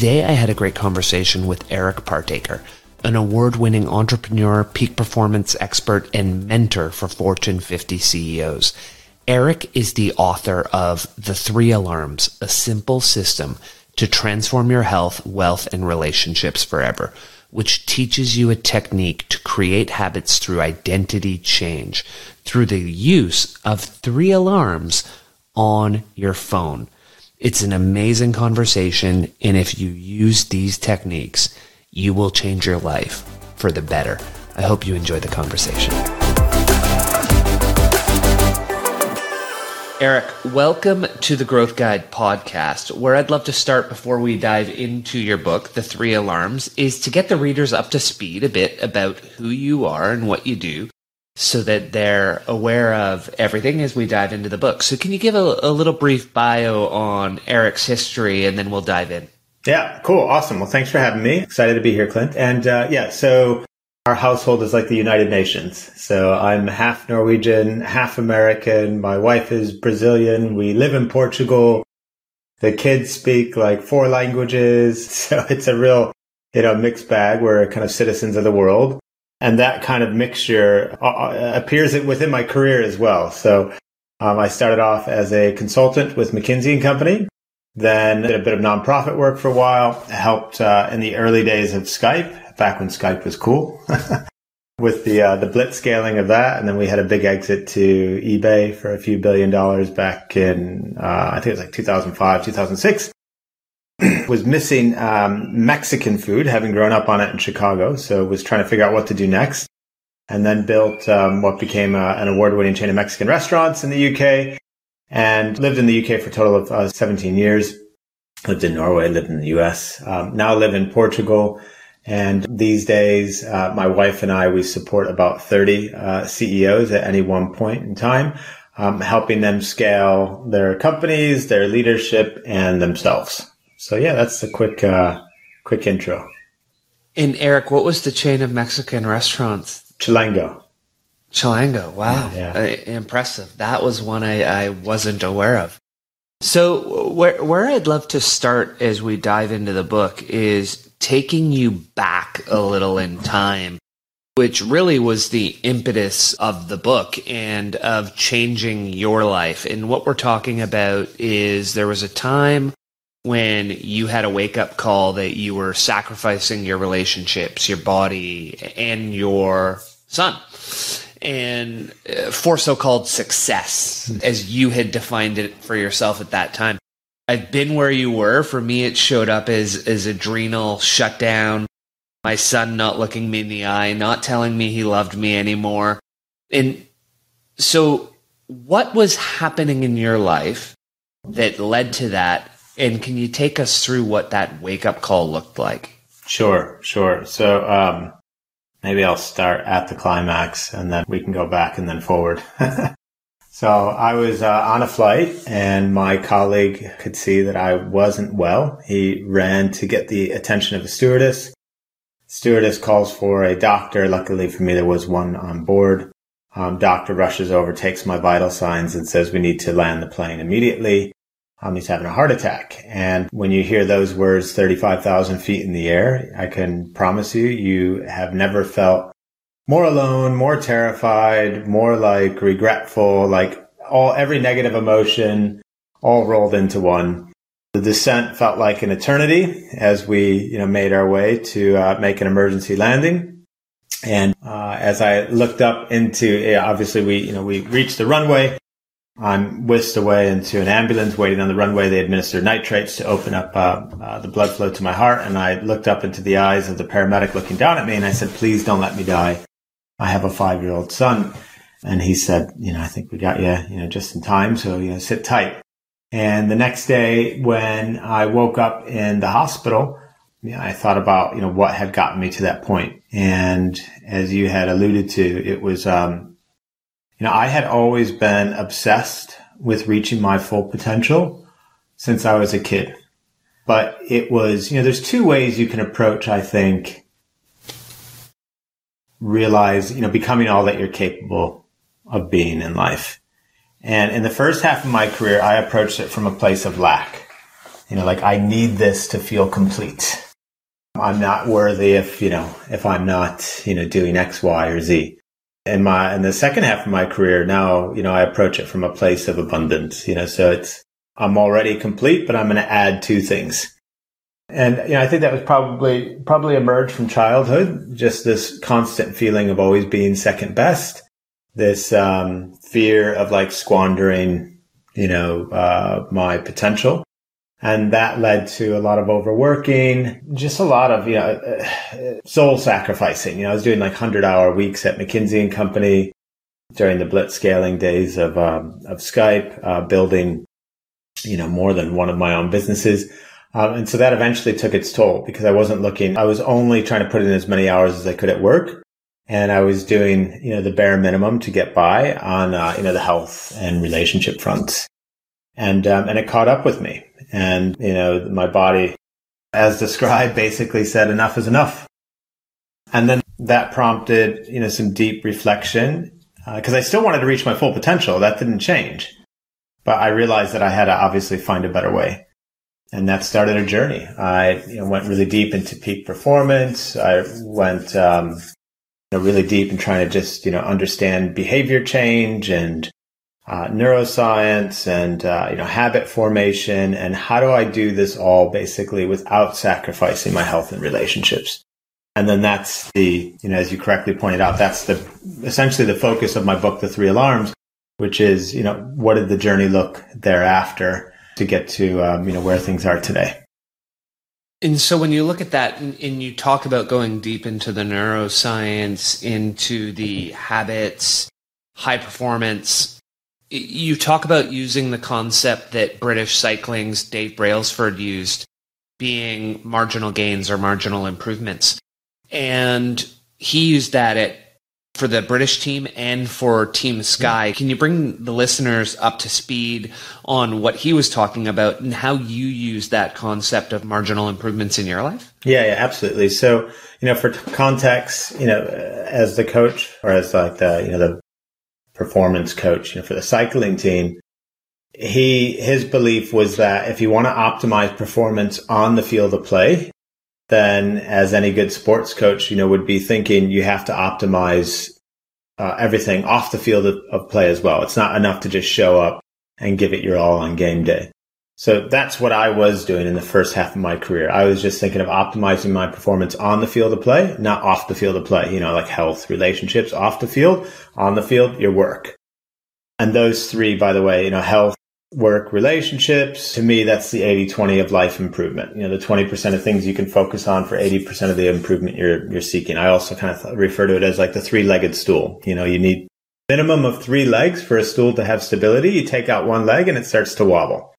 Today, I had a great conversation with Eric Partaker, an award winning entrepreneur, peak performance expert, and mentor for Fortune 50 CEOs. Eric is the author of The Three Alarms, a simple system to transform your health, wealth, and relationships forever, which teaches you a technique to create habits through identity change through the use of three alarms on your phone. It's an amazing conversation, and if you use these techniques, you will change your life for the better. I hope you enjoy the conversation. Eric, welcome to the Growth Guide podcast. Where I'd love to start before we dive into your book, The Three Alarms, is to get the readers up to speed a bit about who you are and what you do so that they're aware of everything as we dive into the book. So, can you give a, a, little brief bio on Eric's history and then we'll dive in? Yeah, cool. Awesome. Well, thanks for having me. Excited to be here, Clint. And uh, yeah, so our household is like the United Nations. So I'm half Norwegian, half American. My wife is Brazilian. We live in Portugal. The kids speak like four languages. So it's a real, you know, mixed bag. We're kind of citizens of the world. And that kind of mixture uh, uh, appears within my career as well. So um, I started off as a consultant with McKinsey and Company, then did a bit of nonprofit work for a while, helped uh, in the early days of Skype, back when Skype was cool, with the uh, the blitz scaling of that, and then we had a big exit to eBay for a few billion dollars back in uh, I think it was like 2005, 2006. Was missing um, Mexican food, having grown up on it in Chicago. So was trying to figure out what to do next. And then built um, what became uh, an award-winning chain of Mexican restaurants in the UK, and lived in the UK for a total of uh, 17 years. Lived in Norway, lived in the US. Um, now live in Portugal. And these days, uh, my wife and I, we support about 30 uh, CEOs at any one point in time, um, helping them scale their companies, their leadership, and themselves. So yeah, that's a quick, uh, quick intro. And Eric, what was the chain of Mexican restaurants? Chilango. Chilango. Wow. Yeah, yeah. Uh, impressive. That was one I, I wasn't aware of. So where, where I'd love to start as we dive into the book is taking you back a little in time, which really was the impetus of the book and of changing your life. And what we're talking about is there was a time when you had a wake up call that you were sacrificing your relationships, your body, and your son. And uh, for so called success, hmm. as you had defined it for yourself at that time. I've been where you were. For me, it showed up as, as adrenal shutdown, my son not looking me in the eye, not telling me he loved me anymore. And so, what was happening in your life that led to that and can you take us through what that wake up call looked like? Sure, sure. So um, maybe I'll start at the climax and then we can go back and then forward. so I was uh, on a flight and my colleague could see that I wasn't well. He ran to get the attention of a stewardess. Stewardess calls for a doctor. Luckily for me, there was one on board. Um, doctor rushes over, takes my vital signs and says we need to land the plane immediately um, he's having a heart attack. And when you hear those words 35,000 feet in the air, I can promise you, you have never felt more alone, more terrified, more like regretful, like all, every negative emotion all rolled into one. The descent felt like an eternity as we, you know, made our way to uh, make an emergency landing. And uh, as I looked up into, obviously we, you know, we reached the runway I'm whisked away into an ambulance waiting on the runway. They administered nitrates to open up uh, uh, the blood flow to my heart. And I looked up into the eyes of the paramedic looking down at me and I said, please don't let me die. I have a five year old son. And he said, you know, I think we got you, you know, just in time. So, you know, sit tight. And the next day when I woke up in the hospital, you know, I thought about, you know, what had gotten me to that point. And as you had alluded to, it was, um, you know, I had always been obsessed with reaching my full potential since I was a kid. But it was, you know, there's two ways you can approach, I think, realize, you know, becoming all that you're capable of being in life. And in the first half of my career, I approached it from a place of lack. You know, like I need this to feel complete. I'm not worthy if, you know, if I'm not, you know, doing X, Y, or Z. In my, in the second half of my career now, you know, I approach it from a place of abundance, you know, so it's, I'm already complete, but I'm going to add two things. And, you know, I think that was probably, probably emerged from childhood, just this constant feeling of always being second best, this, um, fear of like squandering, you know, uh, my potential. And that led to a lot of overworking, just a lot of, you know, uh, soul sacrificing. You know, I was doing like 100 hour weeks at McKinsey and Company during the blitz scaling days of, um, of Skype, uh, building, you know, more than one of my own businesses. Um, and so that eventually took its toll because I wasn't looking, I was only trying to put in as many hours as I could at work. And I was doing, you know, the bare minimum to get by on, uh, you know, the health and relationship fronts. And, um, and it caught up with me. And, you know, my body, as described, basically said enough is enough. And then that prompted, you know, some deep reflection because uh, I still wanted to reach my full potential. That didn't change. But I realized that I had to obviously find a better way. And that started a journey. I you know, went really deep into peak performance. I went um, you know, really deep in trying to just, you know, understand behavior change and uh, neuroscience and uh, you know habit formation and how do I do this all basically without sacrificing my health and relationships. And then that's the you know as you correctly pointed out that's the essentially the focus of my book, The Three Alarms, which is you know what did the journey look thereafter to get to um, you know where things are today. And so when you look at that and, and, you talk about going deep into the neuroscience, into the habits, high performance, you talk about using the concept that British cycling's Dave Brailsford used, being marginal gains or marginal improvements. And he used that at for the British team and for Team Sky. Can you bring the listeners up to speed on what he was talking about and how you use that concept of marginal improvements in your life? Yeah, yeah, absolutely. So, you know, for context, you know, as the coach or as like the, you know, the performance coach you know, for the cycling team, he his belief was that if you want to optimize performance on the field of play, then as any good sports coach, you know, would be thinking you have to optimize uh, everything off the field of, of play as well. It's not enough to just show up and give it your all on game day. So that's what I was doing in the first half of my career. I was just thinking of optimizing my performance on the field of play, not off the field of play, you know, like health, relationships, off the field, on the field, your work. And those three, by the way, you know, health, work, relationships, to me, that's the 80 20 of life improvement. You know, the 20% of things you can focus on for 80% of the improvement you're, you're seeking. I also kind of refer to it as like the three legged stool. You know, you need minimum of three legs for a stool to have stability. You take out one leg and it starts to wobble.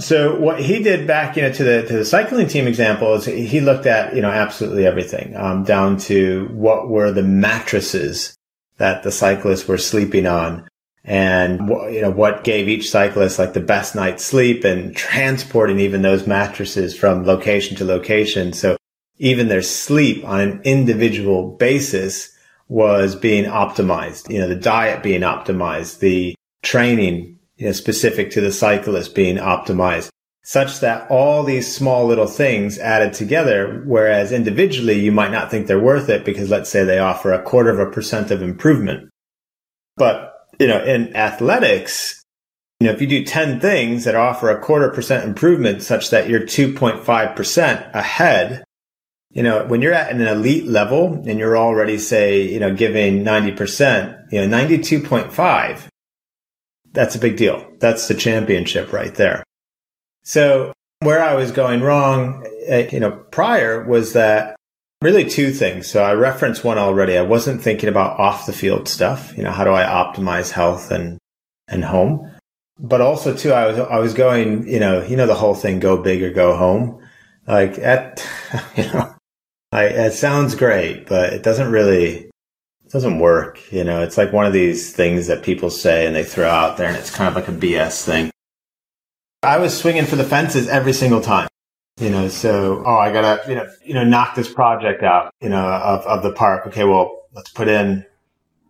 So what he did back, you know, to the to the cycling team example is he looked at you know absolutely everything, um, down to what were the mattresses that the cyclists were sleeping on, and you know what gave each cyclist like the best night's sleep, and transporting even those mattresses from location to location. So even their sleep on an individual basis was being optimized. You know, the diet being optimized, the training you know, specific to the cyclist being optimized such that all these small little things added together, whereas individually you might not think they're worth it because let's say they offer a quarter of a percent of improvement. But, you know, in athletics, you know, if you do 10 things that offer a quarter percent improvement such that you're 2.5% ahead, you know, when you're at an elite level and you're already say, you know, giving 90%, you know, 92.5 that's a big deal. That's the championship right there. So where I was going wrong, eh, you know, prior was that really two things. So I referenced one already. I wasn't thinking about off the field stuff. You know, how do I optimize health and, and home? But also too, I was, I was going, you know, you know, the whole thing, go big or go home. Like at, you know, I, it sounds great, but it doesn't really, it doesn't work. You know, it's like one of these things that people say and they throw out there and it's kind of like a BS thing. I was swinging for the fences every single time. You know, so, oh, I gotta, you know, you know, knock this project out, you know, of, of the park. Okay. Well, let's put in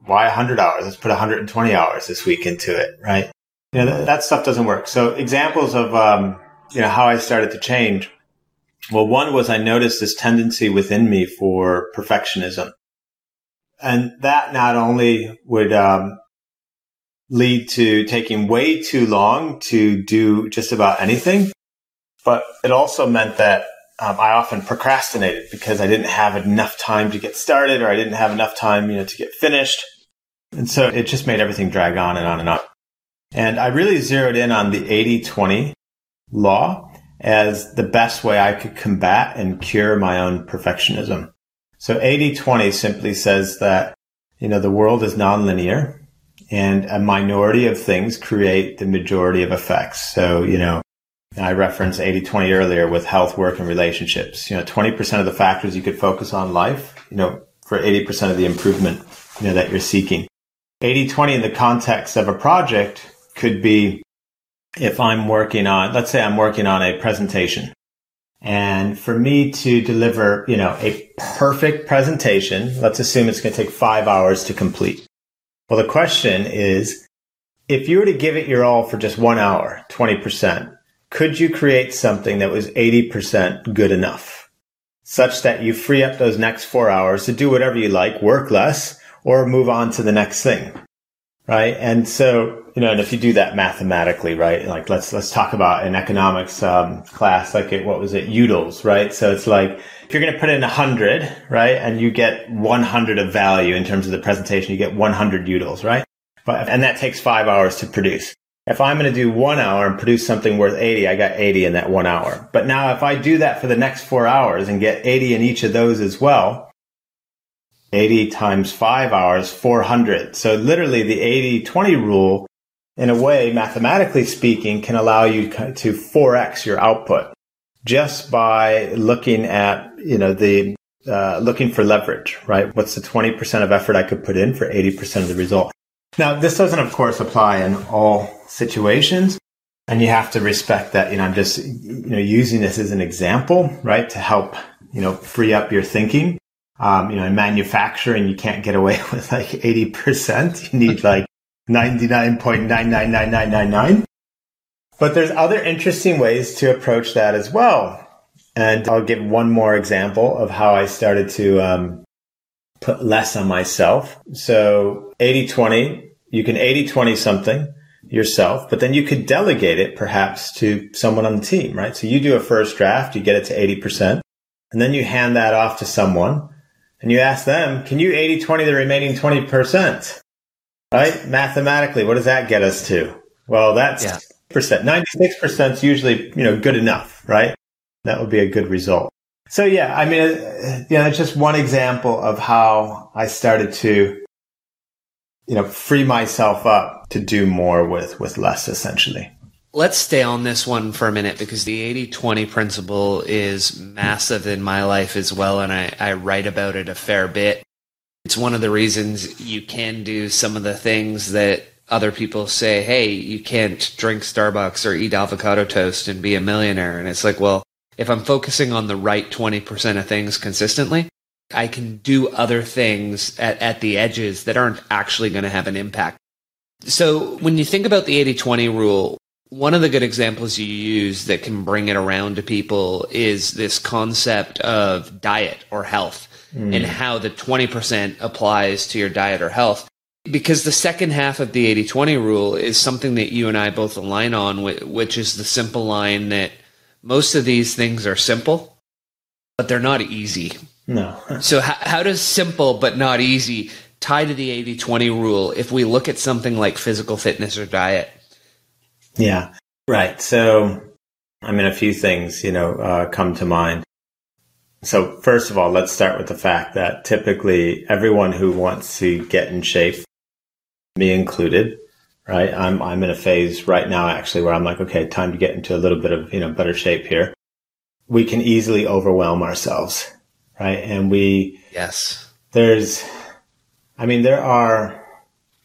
why 100 hours? Let's put 120 hours this week into it. Right. You know, that, that stuff doesn't work. So examples of, um, you know, how I started to change. Well, one was I noticed this tendency within me for perfectionism. And that not only would um, lead to taking way too long to do just about anything, but it also meant that um, I often procrastinated because I didn't have enough time to get started or I didn't have enough time, you know, to get finished. And so it just made everything drag on and on and on. And I really zeroed in on the 80 20 law as the best way I could combat and cure my own perfectionism. So 80 20 simply says that, you know, the world is nonlinear and a minority of things create the majority of effects. So, you know, I referenced 80 20 earlier with health, work, and relationships. You know, 20% of the factors you could focus on life, you know, for 80% of the improvement, you know, that you're seeking. 80 20 in the context of a project could be if I'm working on, let's say I'm working on a presentation and for me to deliver, you know, a perfect presentation, let's assume it's going to take five hours to complete. Well, the question is, if you were to give it your all for just one hour, 20%, could you create something that was 80% good enough such that you free up those next four hours to do whatever you like, work less or move on to the next thing? Right. And so, you know, and if you do that mathematically, right, like let's, let's talk about an economics um, class, like it, what was it, utils, right? So it's like, if you're going to put in a 100, right, and you get 100 of value in terms of the presentation, you get 100 utils, right? But, and that takes five hours to produce. If I'm going to do one hour and produce something worth 80, I got 80 in that one hour. But now if I do that for the next four hours and get 80 in each of those as well, 80 times five hours, 400. So literally the 80 20 rule, in a way, mathematically speaking, can allow you to 4x your output just by looking at, you know, the, uh, looking for leverage, right? What's the 20% of effort I could put in for 80% of the result? Now, this doesn't, of course, apply in all situations. And you have to respect that, you know, I'm just, you know, using this as an example, right? To help, you know, free up your thinking. Um, you know, in manufacturing, you can't get away with like 80%. You need like 99.999999. But there's other interesting ways to approach that as well. And I'll give one more example of how I started to um, put less on myself. So 80 20, you can 80 20 something yourself, but then you could delegate it perhaps to someone on the team, right? So you do a first draft, you get it to 80%, and then you hand that off to someone and you ask them, can you 80 20 the remaining 20%? Right? Mathematically, what does that get us to? Well, that's yeah. percent. 96% is usually, you know, good enough, right? That would be a good result. So yeah, I mean, you know, it's just one example of how I started to, you know, free myself up to do more with, with less essentially. Let's stay on this one for a minute because the 80-20 principle is massive in my life as well. And I, I write about it a fair bit. It's one of the reasons you can do some of the things that other people say, Hey, you can't drink Starbucks or eat avocado toast and be a millionaire. And it's like, well, if I'm focusing on the right 20% of things consistently, I can do other things at, at the edges that aren't actually going to have an impact. So when you think about the 80 20 rule, one of the good examples you use that can bring it around to people is this concept of diet or health mm. and how the 20% applies to your diet or health. Because the second half of the 80 20 rule is something that you and I both align on, which is the simple line that most of these things are simple, but they're not easy. No. so, how, how does simple but not easy tie to the 80 20 rule if we look at something like physical fitness or diet? Yeah, right. So, I mean, a few things, you know, uh, come to mind. So, first of all, let's start with the fact that typically everyone who wants to get in shape, me included, right? I'm, I'm in a phase right now actually where I'm like, okay, time to get into a little bit of, you know, better shape here. We can easily overwhelm ourselves, right? And we, yes, there's, I mean, there are,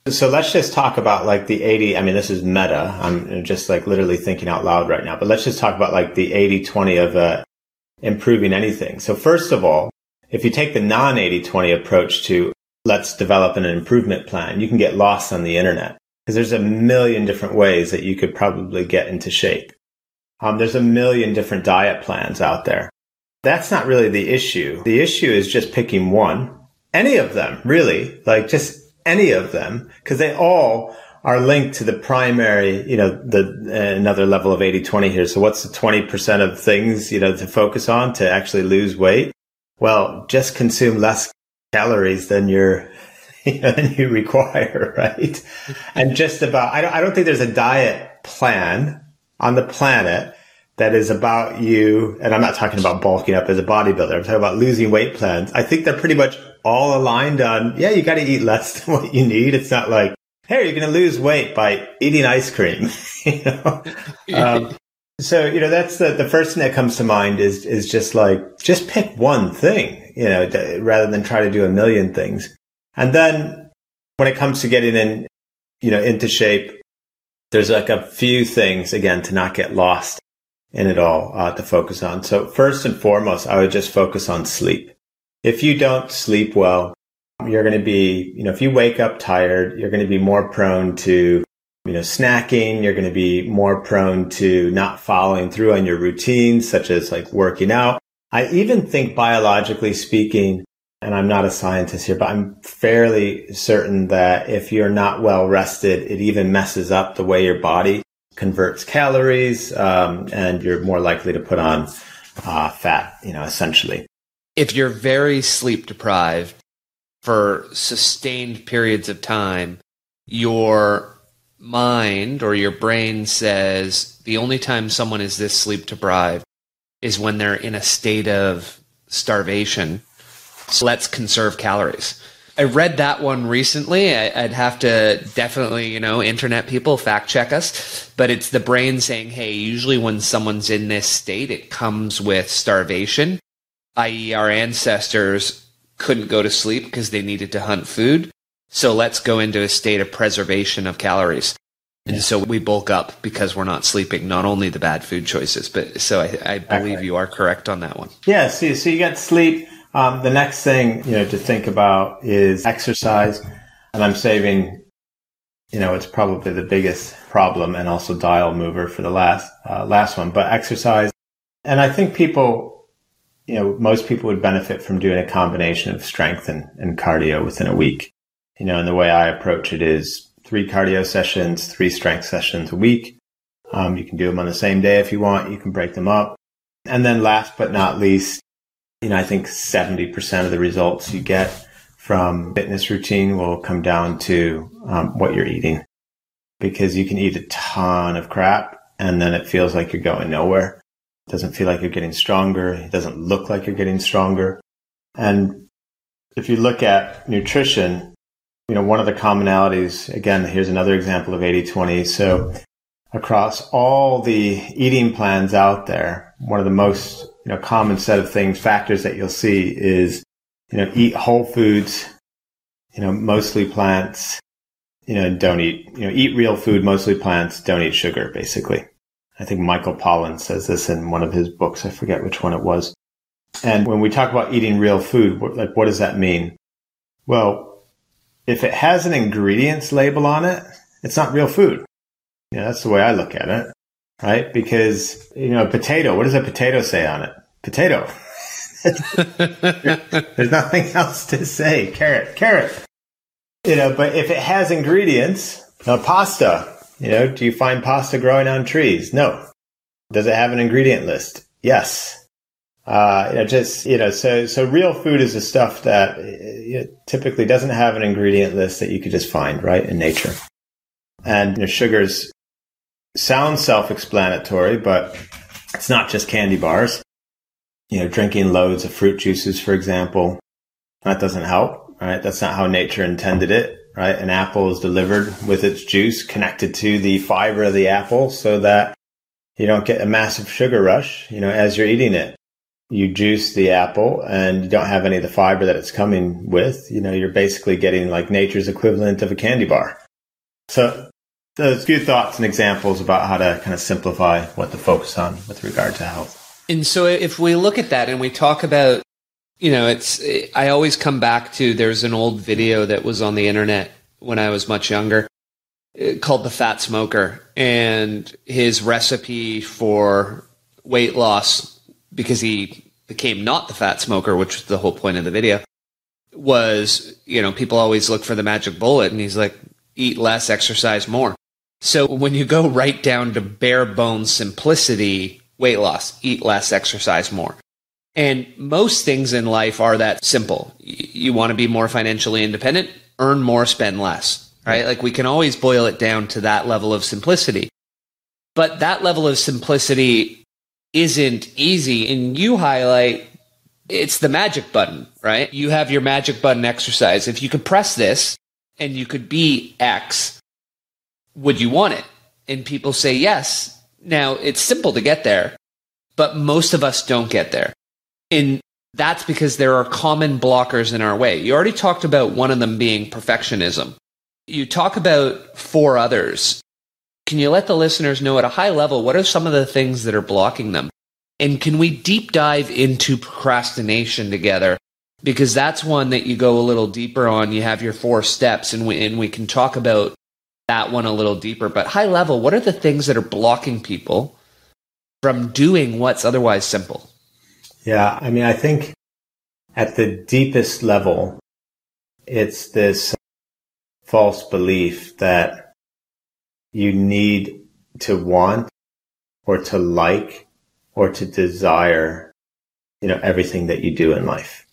so let's just talk about like the 80. I mean, this is meta. I'm just like literally thinking out loud right now, but let's just talk about like the 80 20 of uh, improving anything. So first of all, if you take the non 80 20 approach to let's develop an improvement plan, you can get lost on the internet because there's a million different ways that you could probably get into shape. Um, there's a million different diet plans out there. That's not really the issue. The issue is just picking one, any of them, really, like just any of them, because they all are linked to the primary, you know, the uh, another level of 80-20 here. So what's the 20% of things, you know, to focus on to actually lose weight? Well, just consume less calories than you're you know, than you require, right? and just about, I don't, I don't think there's a diet plan on the planet that is about you. And I'm not talking about bulking up as a bodybuilder. I'm talking about losing weight plans. I think they're pretty much all aligned on, yeah, you got to eat less than what you need. It's not like, hey, you're going to lose weight by eating ice cream. you know? Um, so, you know, that's the, the first thing that comes to mind is, is just like, just pick one thing, you know, rather than try to do a million things. And then when it comes to getting in, you know, into shape, there's like a few things again to not get lost in it all uh, to focus on. So first and foremost, I would just focus on sleep. If you don't sleep well, you're going to be, you know, if you wake up tired, you're going to be more prone to, you know, snacking. You're going to be more prone to not following through on your routines, such as like working out. I even think biologically speaking, and I'm not a scientist here, but I'm fairly certain that if you're not well rested, it even messes up the way your body converts calories, um, and you're more likely to put on uh, fat, you know, essentially. If you're very sleep deprived for sustained periods of time, your mind or your brain says the only time someone is this sleep deprived is when they're in a state of starvation so let's conserve calories. I read that one recently. I, would have to definitely, you know, internet people fact check us. But it's the brain saying, hey, usually when someone's in this state, it comes with starvation, i.e., our ancestors couldn't go to sleep because they needed to hunt food. So let's go into a state of preservation of calories. And so we bulk up because we're not sleeping, not only the bad food choices, but so I, I believe you are correct on that one. Yeah. So, so you got sleep um, the next thing, you know, to think about is exercise. And I'm saving, you know, it's probably the biggest problem and also dial mover for the last, uh, last one, but exercise. And I think people, you know, most people would benefit from doing a combination of strength and, and cardio within a week. You know, and the way I approach it is three cardio sessions, three strength sessions a week. Um, you can do them on the same day if you want. You can break them up. And then last but not least, you know, I think 70% of the results you get from fitness routine will come down to um, what you're eating because you can eat a ton of crap and then it feels like you're going nowhere. It doesn't feel like you're getting stronger. It doesn't look like you're getting stronger. And if you look at nutrition, you know, one of the commonalities, again, here's another example of 80-20. So across all the eating plans out there, one of the most you know, common set of things, factors that you'll see is, you know, eat whole foods, you know, mostly plants, you know, don't eat, you know, eat real food, mostly plants, don't eat sugar, basically. I think Michael Pollan says this in one of his books. I forget which one it was. And when we talk about eating real food, what, like, what does that mean? Well, if it has an ingredients label on it, it's not real food. Yeah, that's the way I look at it right? Because, you know, potato, what does a potato say on it? Potato. There's nothing else to say. Carrot, carrot. You know, but if it has ingredients, now pasta, you know, do you find pasta growing on trees? No. Does it have an ingredient list? Yes. Uh, you know, just, you know, so, so real food is the stuff that typically doesn't have an ingredient list that you could just find, right, in nature. And, you know, sugars sounds self-explanatory, but it's not just candy bars. You know, drinking loads of fruit juices, for example, that doesn't help, right? That's not how nature intended it, right? An apple is delivered with its juice connected to the fiber of the apple so that you don't get a massive sugar rush, you know, as you're eating it. You juice the apple and you don't have any of the fiber that it's coming with. You know, you're basically getting like nature's equivalent of a candy bar. So those few thoughts and examples about how to kind of simplify what to focus on with regard to health. And so if we look at that and we talk about, you know, it's, I always come back to there's an old video that was on the internet when I was much younger. uh, called The Fat Smoker. And his recipe for weight loss, because he became not the fat smoker, which was the whole point of the video, was, you know, people always look for the magic bullet. And he's like, eat less, exercise more. So when you go right down to bare bones simplicity, weight loss, eat less, exercise more. And most things in life are that simple. You want to be more financially independent, earn more, spend less, right? Like we can always boil it down to that level of simplicity. But that level of simplicity isn't easy. And you highlight it's the magic button, right? You have your magic button exercise. If you could press this and you could be X, would you want it? And people say yes. Now it's simple to get there, but most of us don't get there. And that's because there are common blockers in our way. You already talked about one of them being perfectionism. You talk about four others. Can you let the listeners know at a high level what are some of the things that are blocking them? And can we deep dive into procrastination together? Because that's one that you go a little deeper on. You have your four steps, and we, and we can talk about that one a little deeper. But high level, what are the things that are blocking people from doing what's otherwise simple? Yeah, I mean, I think at the deepest level, it's this false belief that you need to want or to like or to desire, you know, everything that you do in life.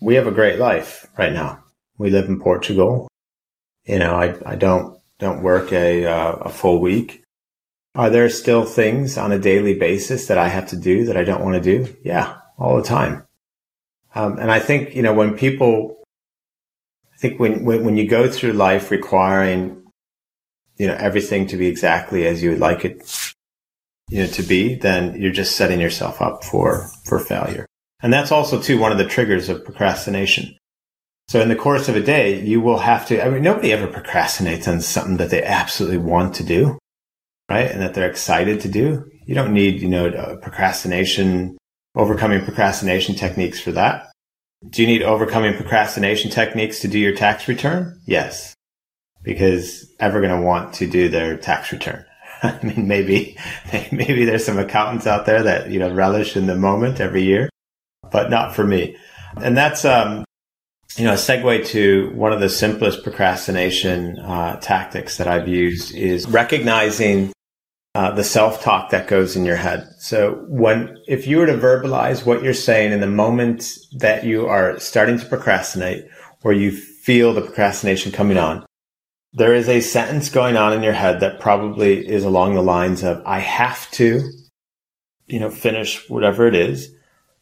We have a great life right now. We live in Portugal. You know, I, I don't, don't work a, uh, a full week. Are there still things on a daily basis that I have to do that I don't want to do? Yeah, all the time. Um, and I think, you know, when people, I think when, when, when you go through life requiring, you know, everything to be exactly as you would like it, you know, to be, then you're just setting yourself up for, for failure. And that's also too one of the triggers of procrastination. So in the course of a day, you will have to, I mean, nobody ever procrastinates on something that they absolutely want to do right? And that they're excited to do. You don't need, you know, procrastination, overcoming procrastination techniques for that. Do you need overcoming procrastination techniques to do your tax return? Yes. Because ever going to want to do their tax return. I mean, maybe, maybe there's some accountants out there that, you know, relish in the moment every year, but not for me. And that's, um, you know, a segue to one of the simplest procrastination uh, tactics that I've used is recognizing uh, the self talk that goes in your head. So when, if you were to verbalize what you're saying in the moment that you are starting to procrastinate or you feel the procrastination coming on, there is a sentence going on in your head that probably is along the lines of, I have to, you know, finish whatever it is,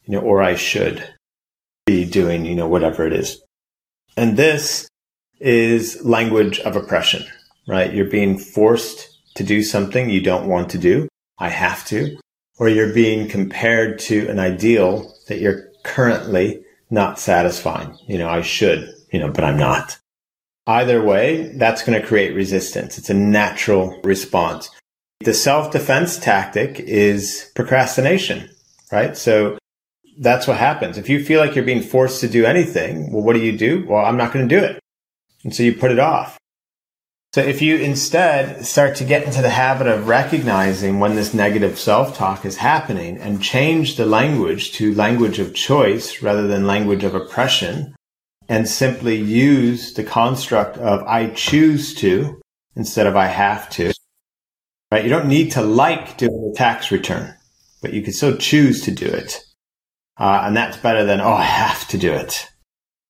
you know, or I should be doing, you know, whatever it is. And this is language of oppression, right? You're being forced to do something you don't want to do. I have to. Or you're being compared to an ideal that you're currently not satisfying. You know, I should, you know, but I'm not. Either way, that's going to create resistance. It's a natural response. The self-defense tactic is procrastination, right? So that's what happens. If you feel like you're being forced to do anything, well, what do you do? Well, I'm not going to do it. And so you put it off. So if you instead start to get into the habit of recognizing when this negative self-talk is happening and change the language to language of choice rather than language of oppression and simply use the construct of I choose to instead of I have to, right? You don't need to like doing a tax return, but you can still choose to do it. Uh, and that's better than, oh, I have to do it.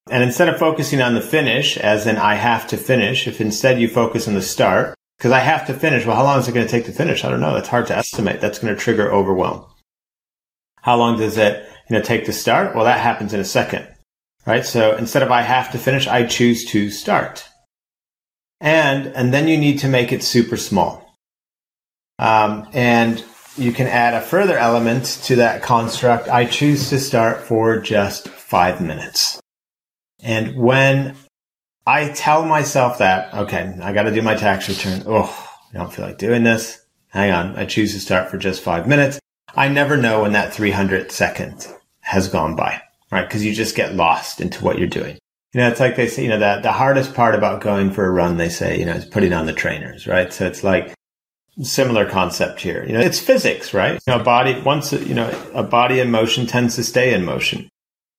And instead of focusing on the finish, as in I have to finish, if instead you focus on the start, because I have to finish, well, how long is it going to take to finish? I don't know. That's hard to estimate. That's going to trigger overwhelm. How long does it, you know, take to start? Well, that happens in a second, right? So instead of I have to finish, I choose to start. And, and then you need to make it super small. Um, and you can add a further element to that construct. I choose to start for just five minutes. And when I tell myself that, okay, I got to do my tax return. Oh, I don't feel like doing this. Hang on. I choose to start for just five minutes. I never know when that 300 second has gone by, right? Cause you just get lost into what you're doing. you know, it's like they say, you know, that the hardest part about going for a run, they say, you know, is putting on the trainers, right? So it's like similar concept here. You know, it's physics, right? You know, body, once, you know, a body in motion tends to stay in motion.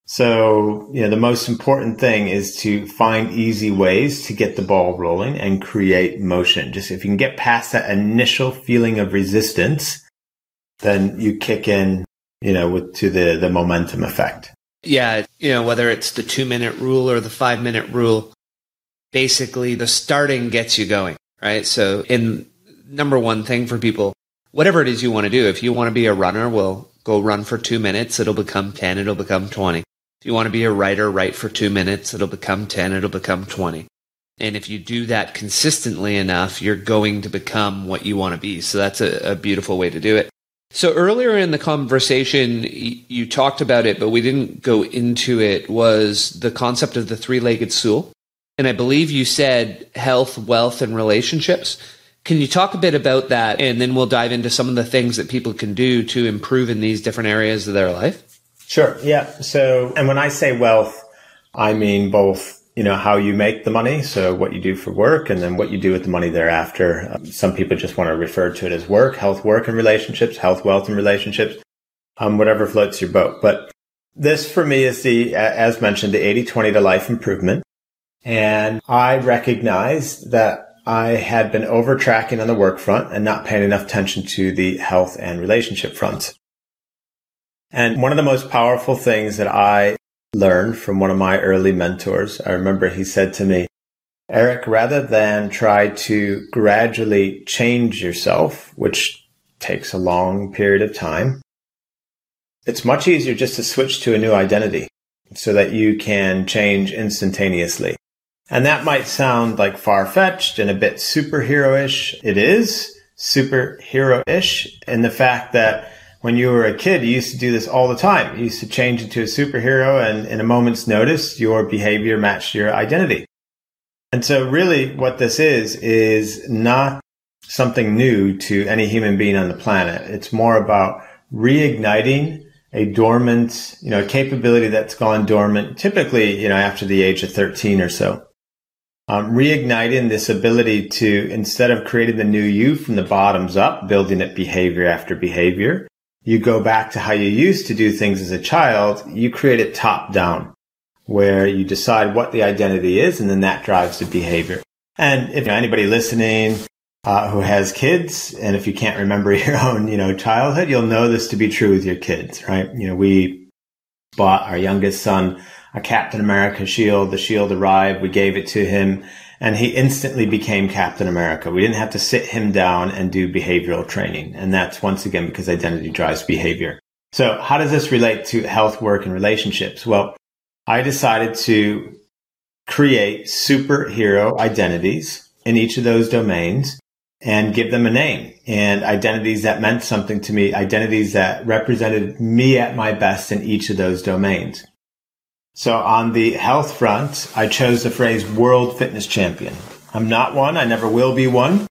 So, you know, the most important thing is to find easy ways to get the ball rolling and create motion. Just if you can get past that initial feeling of resistance, then you kick in, you know, with to the, the momentum effect. Yeah, you know, whether it's the two minute rule or the five minute rule, basically the starting gets you going, right? So, in number one thing for people, whatever it is you want to do, if you want to be a runner, well, go run for two minutes. It'll become 10. It'll become 20. You want to be a writer, write for two minutes. It'll become 10. It'll become 20. And if you do that consistently enough, you're going to become what you want to be. So that's a, a beautiful way to do it. So earlier in the conversation, you talked about it, but we didn't go into it, was the concept of the three legged stool. And I believe you said health, wealth, and relationships. Can you talk a bit about that? And then we'll dive into some of the things that people can do to improve in these different areas of their life. Sure. Yeah. So, and when I say wealth, I mean both you know, how you make the money. So what you do for work and then what you do with the money thereafter. Um, some people just want to refer to it as work, health, work and relationships, health, wealth and relationships, um, whatever floats your boat. But this for me is the, as mentioned, the 80 20 to life improvement. And I recognized that I had been over tracking on the work front and not paying enough attention to the health and relationship front. And one of the most powerful things that I learned from one of my early mentors. I remember he said to me, Eric, rather than try to gradually change yourself, which takes a long period of time, it's much easier just to switch to a new identity so that you can change instantaneously. And that might sound like far fetched and a bit superhero-ish. It is superhero-ish in the fact that when you were a kid, you used to do this all the time. You used to change into a superhero and in a moment's notice, your behavior matched your identity. And so really what this is, is not something new to any human being on the planet. It's more about reigniting a dormant, you know, a capability that's gone dormant, typically, you know, after the age of 13 or so. Um, reigniting this ability to, instead of creating the new you from the bottoms up, building it behavior after behavior, you go back to how you used to do things as a child, you create it top down where you decide what the identity is and then that drives the behavior. And if anybody listening uh, who has kids, and if you can't remember your own, you know, childhood, you'll know this to be true with your kids, right? You know, we bought our youngest son a Captain America shield. The shield arrived. We gave it to him and he instantly became Captain America. We didn't have to sit him down and do behavioral training. And that's once again because identity drives behavior. So how does this relate to health, work, and relationships? Well, I decided to create superhero identities in each of those domains and give them a name and identities that meant something to me, identities that represented me at my best in each of those domains. So on the health front, I chose the phrase world fitness champion. I'm not one. I never will be one,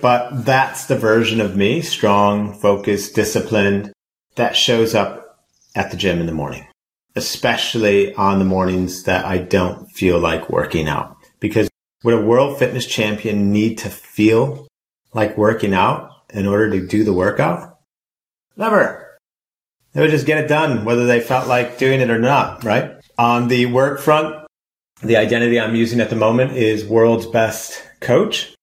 but that's the version of me, strong, focused, disciplined, that shows up at the gym in the morning, especially on the mornings that I don't feel like working out. Because would a world fitness champion need to feel like working out in order to do the workout? Never. They would just get it done, whether they felt like doing it or not, right? On the work front, the identity I'm using at the moment is world's best coach.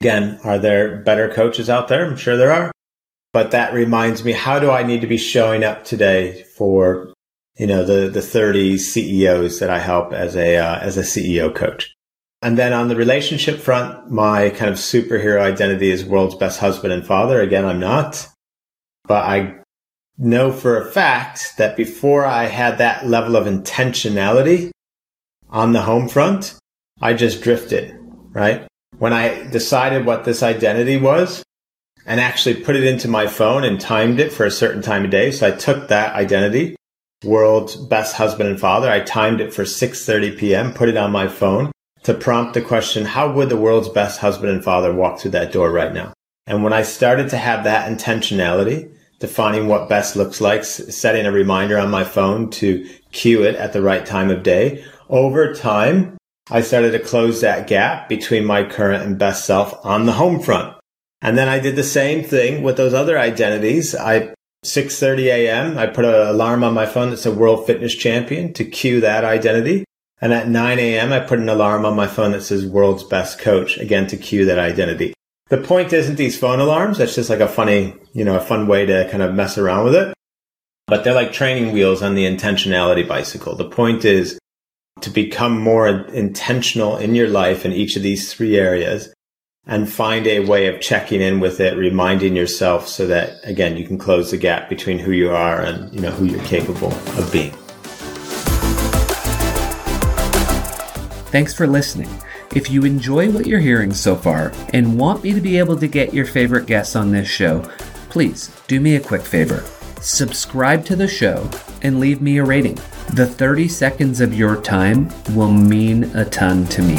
Again, are there better coaches out there? I'm sure there are. But that reminds me, how do I need to be showing up today for, you know, the, the 30 CEOs that I help as a, uh, as a CEO coach? And then on the relationship front, my kind of superhero identity is world's best husband and father. Again, I'm not, but I know for a fact that before I had that level of intentionality on the home front, I just drifted, right? When I decided what this identity was and actually put it into my phone and timed it for a certain time of day. So I took that identity, world's best husband and father. I timed it for 6:30 p.m., put it on my phone to prompt the question, how would the world's best husband and father walk through that door right now? And when I started to have that intentionality, defining what best looks like, setting a reminder on my phone to cue it at the right time of day, over time, I started to close that gap between my current and best self on the home front. And then I did the same thing with those other identities. I 6:30 a.m. I put an alarm on my phone that said World Fitness Champion to cue that identity. And at 9 a.m. I put an alarm on my phone that says World's Best Coach again to cue that identity. The point isn't these phone alarms. That's just like a funny, you know, a fun way to kind of mess around with it. But they're like training wheels on the intentionality bicycle. The point is to become more intentional in your life in each of these three areas and find a way of checking in with it, reminding yourself so that again, you can close the gap between who you are and, you know, who you're capable of being. Thanks for listening. If you enjoy what you're hearing so far and want me to be able to get your favorite guests on this show, please do me a quick favor. Subscribe to the show and leave me a rating. The 30 seconds of your time will mean a ton to me.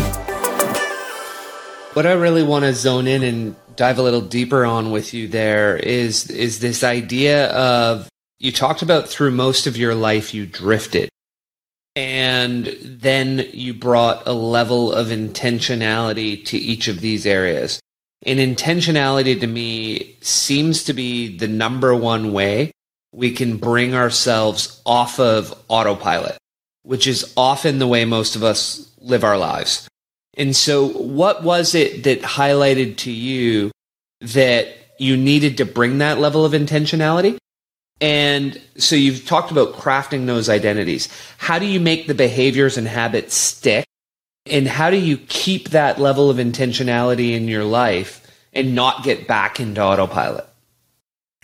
What I really want to zone in and dive a little deeper on with you there is is this idea of you talked about through most of your life you drifted and then you brought a level of intentionality to each of these areas. And intentionality to me seems to be the number one way we can bring ourselves off of autopilot, which is often the way most of us live our lives. And so, what was it that highlighted to you that you needed to bring that level of intentionality? And so, you've talked about crafting those identities. How do you make the behaviors and habits stick? And how do you keep that level of intentionality in your life and not get back into autopilot?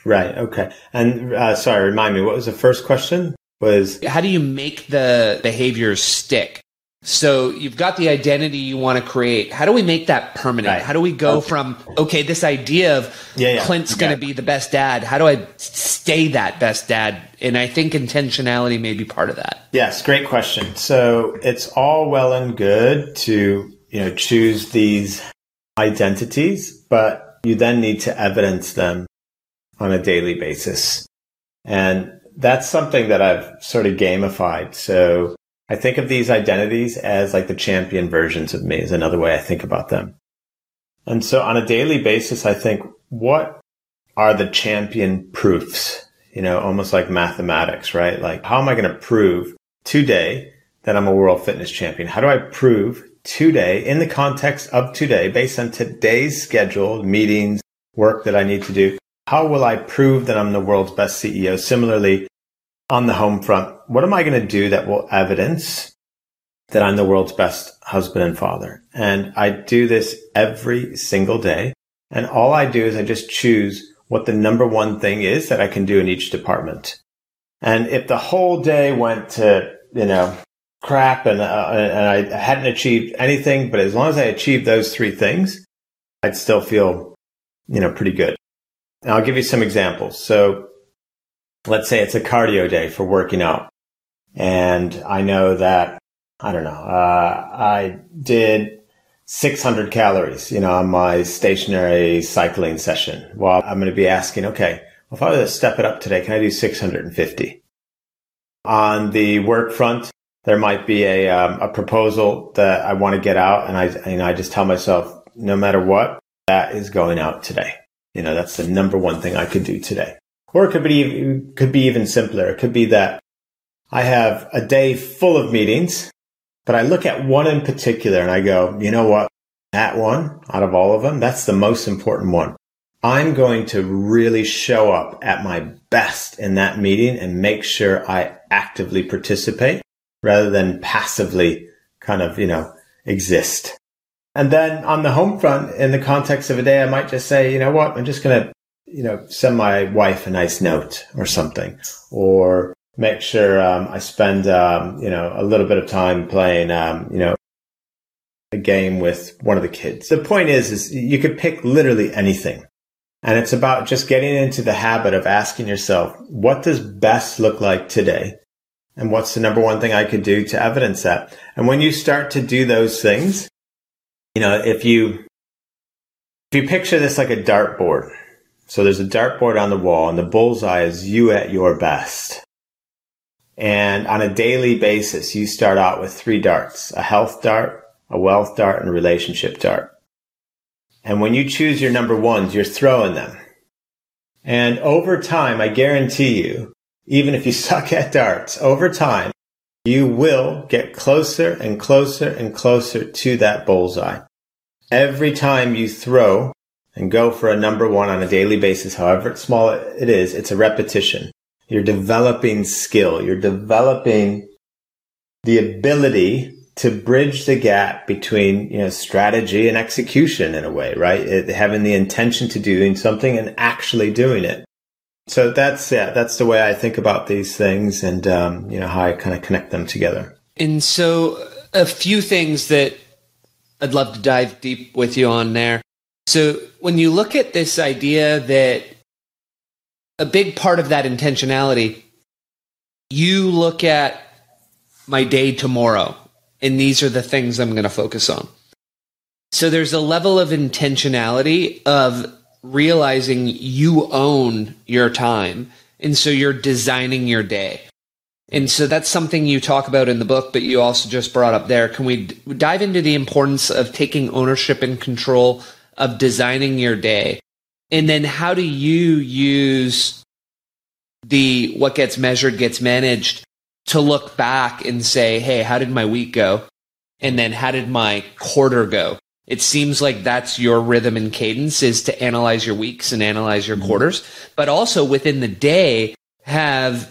Right. Okay. And uh, sorry, remind me, what was the first question? Was how do you make the behaviors stick? So you've got the identity you want to create. How do we make that permanent? Right. How do we go okay. from okay, this idea of yeah, yeah. Clint's going to be the best dad? How do I stay that best dad? And I think intentionality may be part of that. Yes, great question. So it's all well and good to you know choose these identities, but you then need to evidence them on a daily basis. And that's something that I've sort of gamified. So I think of these identities as like the champion versions of me is another way I think about them. And so on a daily basis, I think what are the champion proofs? You know, almost like mathematics, right? Like how am I going to prove today that I'm a world fitness champion? How do I prove today in the context of today based on today's schedule, meetings, work that I need to do? How will I prove that I'm the world's best CEO? Similarly, on the home front, what am I going to do that will evidence that I'm the world's best husband and father? And I do this every single day. And all I do is I just choose what the number one thing is that I can do in each department. And if the whole day went to, you know, crap and, uh, and I hadn't achieved anything, but as long as I achieved those three things, I'd still feel, you know, pretty good. And I'll give you some examples. So let's say it's a cardio day for working out. And I know that, I don't know, uh, I did 600 calories, you know, on my stationary cycling session. Well, I'm going to be asking, okay, if I were to step it up today, can I do 650? On the work front, there might be a, um, a proposal that I want to get out. And I, and I just tell myself, no matter what, that is going out today. You know, that's the number one thing I could do today. Or it could be, could be even simpler. It could be that I have a day full of meetings, but I look at one in particular and I go, you know what? That one out of all of them, that's the most important one. I'm going to really show up at my best in that meeting and make sure I actively participate rather than passively kind of, you know, exist. And then on the home front, in the context of a day, I might just say, you know what, I'm just going to, you know, send my wife a nice note or something, or make sure um, I spend, um, you know, a little bit of time playing, um, you know, a game with one of the kids. The point is, is you could pick literally anything. And it's about just getting into the habit of asking yourself, what does best look like today? And what's the number one thing I could do to evidence that? And when you start to do those things, you know, if you if you picture this like a dartboard, so there's a dartboard on the wall, and the bullseye is you at your best. And on a daily basis, you start out with three darts, a health dart, a wealth dart, and a relationship dart. And when you choose your number ones, you're throwing them. And over time, I guarantee you, even if you suck at darts, over time, you will get closer and closer and closer to that bullseye. Every time you throw and go for a number one on a daily basis, however small it is, it's a repetition. You're developing skill. You're developing the ability to bridge the gap between, you know, strategy and execution in a way, right? It, having the intention to doing something and actually doing it. So that's yeah, that's the way I think about these things, and um, you know how I kind of connect them together. And so, a few things that I'd love to dive deep with you on there. So, when you look at this idea that a big part of that intentionality, you look at my day tomorrow, and these are the things I'm going to focus on. So, there's a level of intentionality of realizing you own your time. And so you're designing your day. And so that's something you talk about in the book, but you also just brought up there. Can we d- dive into the importance of taking ownership and control of designing your day? And then how do you use the what gets measured gets managed to look back and say, hey, how did my week go? And then how did my quarter go? it seems like that's your rhythm and cadence is to analyze your weeks and analyze your mm-hmm. quarters, but also within the day have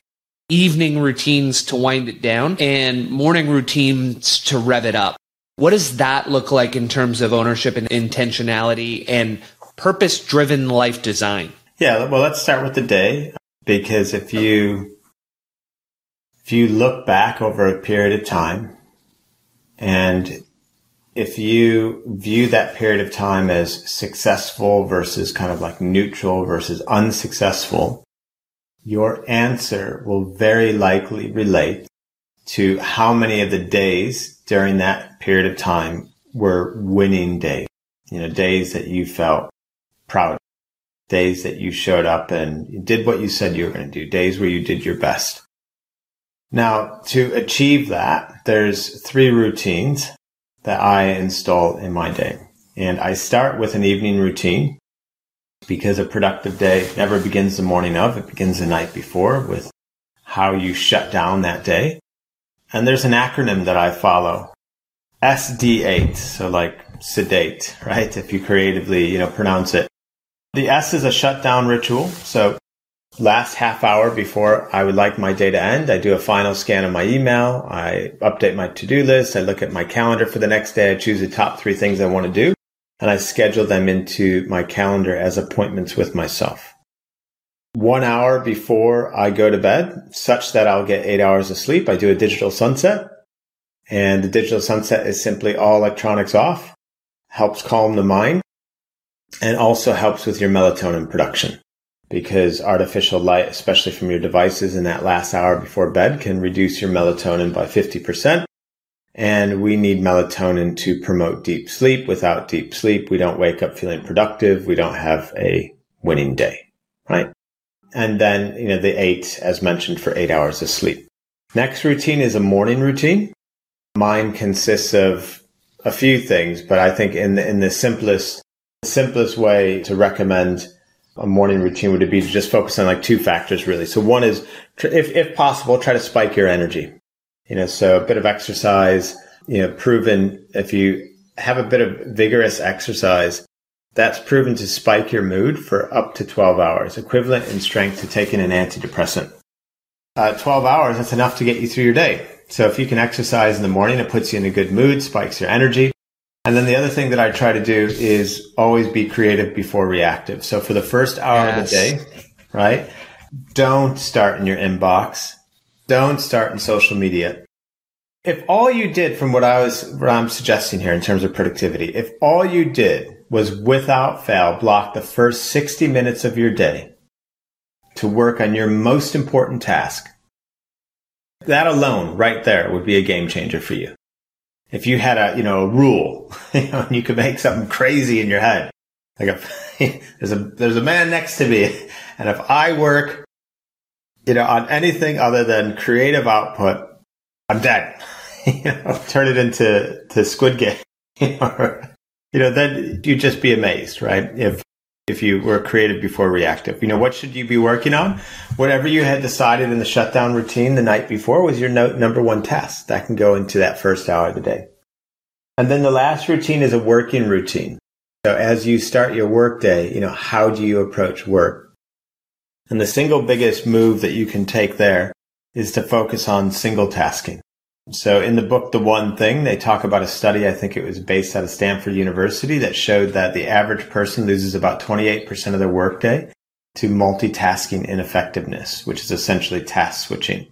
evening routines to wind it down and morning routines to rev it up. What does that look like in terms of ownership and intentionality and purpose driven life design? Yeah, well, let's start with the day because if you if you look back over a period of time and if you view that period of time as successful versus kind of like neutral versus unsuccessful, your answer will very likely relate to how many of the days during that period of time were winning days. You know, days that you felt proud, days that you showed up and did what you said you were going to do, days where you did your best. Now, to achieve that, there's three routines that I install in my day. And I start with an evening routine because a productive day never begins the morning of, it begins the night before with how you shut down that day. And there's an acronym that I follow. SD8, so like sedate, right? If you creatively, you know, pronounce it. The S is a shutdown ritual. So last half hour before I would like my day to end, I do a final scan of my email. I update my to-do list. I look at my calendar for the next day. I choose the top three things I want to do and I schedule them into my calendar as appointments with myself. One hour before I go to bed, such that I'll get eight hours of sleep, I do a digital sunset. And the digital sunset is simply all electronics off, helps calm the mind, and also helps with your melatonin production because artificial light, especially from your devices in that last hour before bed, can reduce your melatonin by 50%. And we need melatonin to promote deep sleep. Without deep sleep, we don't wake up feeling productive. We don't have a winning day, right? And then, you know, the eight, as mentioned, for eight hours of sleep. Next routine is a morning routine. Mine consists of a few things, but I think in the, in the simplest, simplest way to recommend a morning routine would be to just focus on like two factors really? So one is, if, if possible, try to spike your energy. You know, so a bit of exercise, you know, proven if you have a bit of vigorous exercise, that's proven to spike your mood for up to 12 hours, equivalent in strength to taking an antidepressant. Uh, 12 hours, that's enough to get you through your day. So if you can exercise in the morning, it puts you in a good mood, spikes your energy. And then the other thing that I try to do is always be creative before reactive. So for the first hour yes. of the day, right? Don't start in your inbox. Don't start in social media. If all you did from what I was, what I'm suggesting here in terms of productivity, if all you did was without fail block the first 60 minutes of your day to work on your most important task, that alone right there would be a game changer for you if you had a, you know, a rule, you know, and you could make something crazy in your head, like a, there's a, there's a man next to me. And if I work you know, on anything other than creative output, I'm dead. you know, turn it into to Squid Game. know, then you'd just be amazed, right? If if you were creative before reactive. You know, what should you be working on? Whatever you had decided in the shutdown routine the night before was your no- number one task. That can go into that first hour of the day. And then the last routine is a working routine. So as you start your workday, you know, how do you approach work? And the single biggest move that you can take there is to focus on single tasking. So in the book, The One Thing, they talk about a study, I think it was based out of Stanford University that showed that the average person loses about 28% of their workday to multitasking ineffectiveness, which is essentially task switching.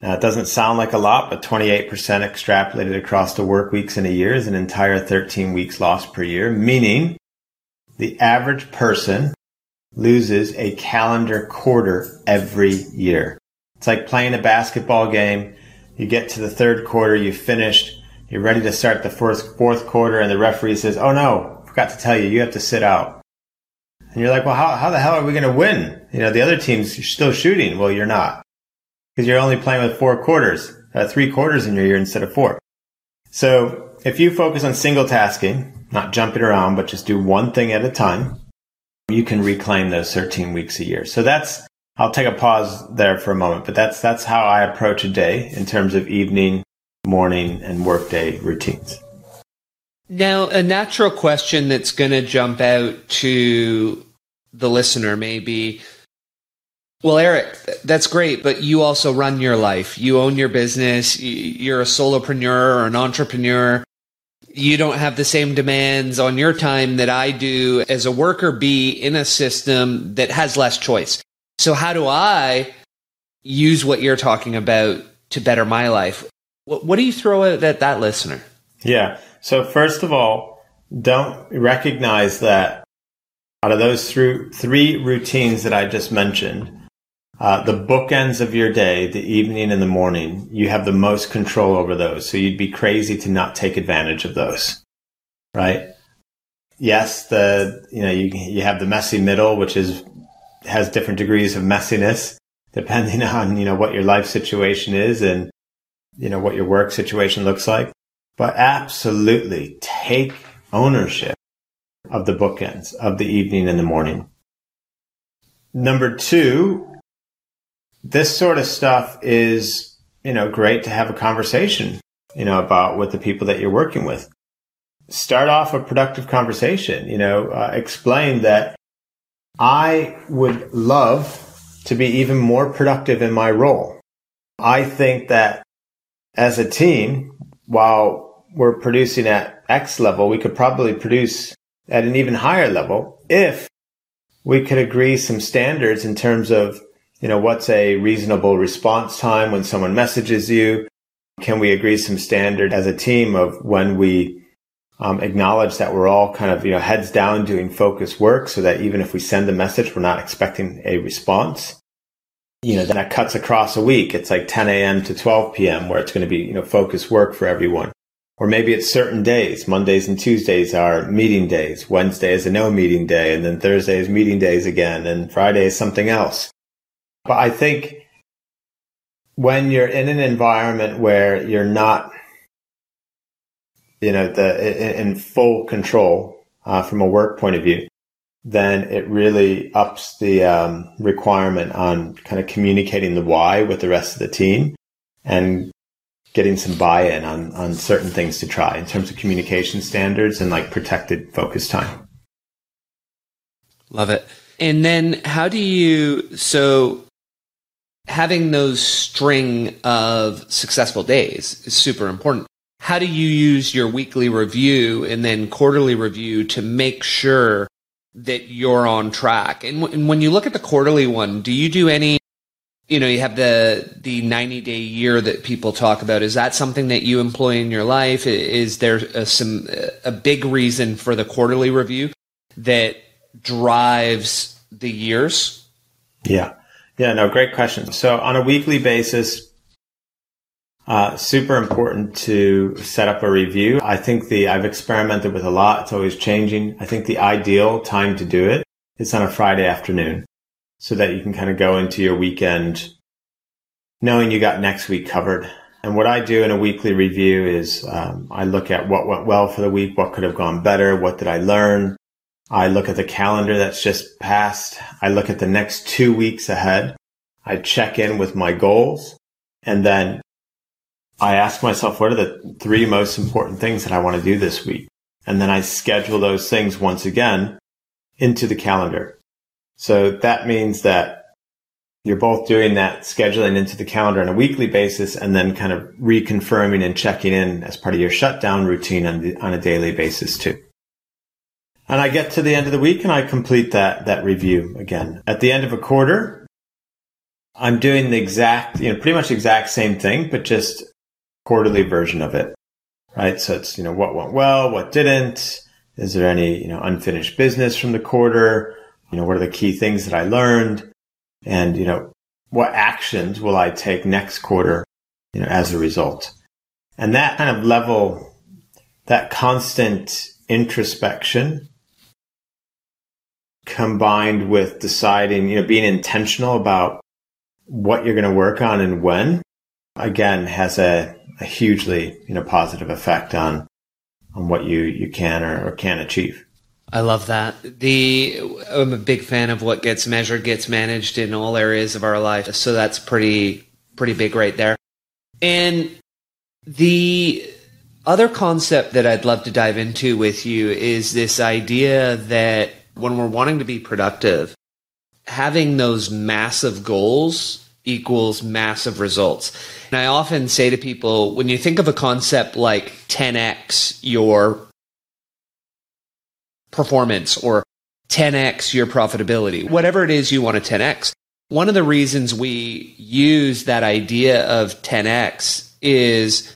Now it doesn't sound like a lot, but 28% extrapolated across the work weeks in a year is an entire 13 weeks lost per year, meaning the average person loses a calendar quarter every year. It's like playing a basketball game you get to the third quarter, you finished, you're ready to start the fourth, fourth quarter, and the referee says, Oh no, forgot to tell you, you have to sit out. And you're like, Well, how, how the hell are we going to win? You know, the other team's still shooting. Well, you're not. Because you're only playing with four quarters, uh, three quarters in your year instead of four. So if you focus on single tasking, not jumping around, but just do one thing at a time, you can reclaim those 13 weeks a year. So that's I'll take a pause there for a moment, but that's that's how I approach a day in terms of evening, morning, and workday routines. Now, a natural question that's going to jump out to the listener may be, well, Eric, that's great, but you also run your life. You own your business. You're a solopreneur or an entrepreneur. You don't have the same demands on your time that I do as a worker bee in a system that has less choice. So, how do I use what you're talking about to better my life? What, what do you throw at that, listener? Yeah. So, first of all, don't recognize that out of those three, three routines that I just mentioned, uh, the bookends of your day, the evening and the morning, you have the most control over those. So you'd be crazy to not take advantage of those, right? Yes, the you know you you have the messy middle, which is has different degrees of messiness depending on, you know, what your life situation is and, you know, what your work situation looks like. But absolutely take ownership of the bookends of the evening and the morning. Number two, this sort of stuff is, you know, great to have a conversation, you know, about with the people that you're working with. Start off a productive conversation, you know, uh, explain that I would love to be even more productive in my role. I think that as a team, while we're producing at X level, we could probably produce at an even higher level if we could agree some standards in terms of, you know, what's a reasonable response time when someone messages you? Can we agree some standard as a team of when we um, acknowledge that we're all kind of you know heads down doing focused work so that even if we send a message we're not expecting a response. You know that cuts across a week. It's like 10 a.m to 12 p.m where it's going to be you know focused work for everyone. Or maybe it's certain days. Mondays and tuesdays are meeting days. Wednesday is a no meeting day and then thursday is meeting days again and friday is something else. But i think when you're in an environment where you're not you know, the in, full control uh, from a work point of view, then it really ups the um, requirement on kind of communicating the why with the rest of the team and getting some buy-in on on certain things to try in terms of communication standards and like protected focus time. Love it. And then how do you so having those string of successful days is super important how do you use your weekly review and then quarterly review to make sure that you're on track? And, w- and when you look at the quarterly one, do you do any you know you have the the 90 day year that people talk about. Is that something that you employ in your life? Is there a, some a big reason for the quarterly review that drives the years? Yeah. Yeah no great question. So on a weekly basis uh, super important to set up a review. I think the, I've experimented with a lot. It's always changing. I think the ideal time to do it is on a Friday afternoon so that you can kind of go into your weekend knowing you got next week covered. And what I do in a weekly review is um, I look at what went well for the week, what could have gone better, what did I learn. I look at the calendar that's just passed. I look at the next two weeks ahead. I check in with my goals and then I ask myself, what are the three most important things that I want to do this week? And then I schedule those things once again into the calendar. So that means that you're both doing that scheduling into the calendar on a weekly basis and then kind of reconfirming and checking in as part of your shutdown routine on, the, on a daily basis too. And I get to the end of the week and I complete that, that review again. At the end of a quarter, I'm doing the exact, you know, pretty much exact same thing, but just quarterly version of it. Right. So it's, you know, what went well, what didn't. Is there any, you know, unfinished business from the quarter? You know, what are the key things that I learned? And, you know, what actions will I take next quarter, you know, as a result? And that kind of level, that constant introspection combined with deciding, you know, being intentional about what you're going to work on and when, again, has a, a hugely, you know, positive effect on, on what you, you can or, or can achieve. I love that. The I'm a big fan of what gets measured gets managed in all areas of our life. So that's pretty pretty big right there. And the other concept that I'd love to dive into with you is this idea that when we're wanting to be productive, having those massive goals equals massive results. And I often say to people, when you think of a concept like 10x your performance or 10x your profitability, whatever it is you want to 10x, one of the reasons we use that idea of 10x is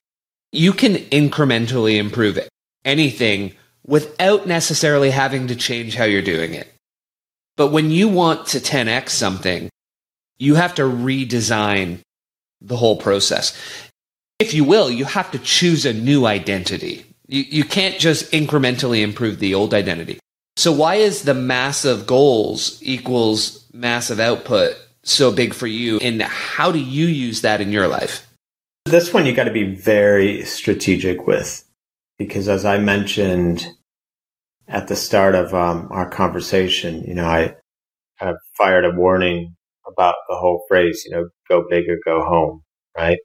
you can incrementally improve anything without necessarily having to change how you're doing it. But when you want to 10x something, you have to redesign the whole process. If you will, you have to choose a new identity. You, you can't just incrementally improve the old identity. So why is the massive goals equals massive output so big for you? And how do you use that in your life? This one you got to be very strategic with because as I mentioned at the start of um, our conversation, you know, I kind of fired a warning about the whole phrase, you know, go big or go home, right?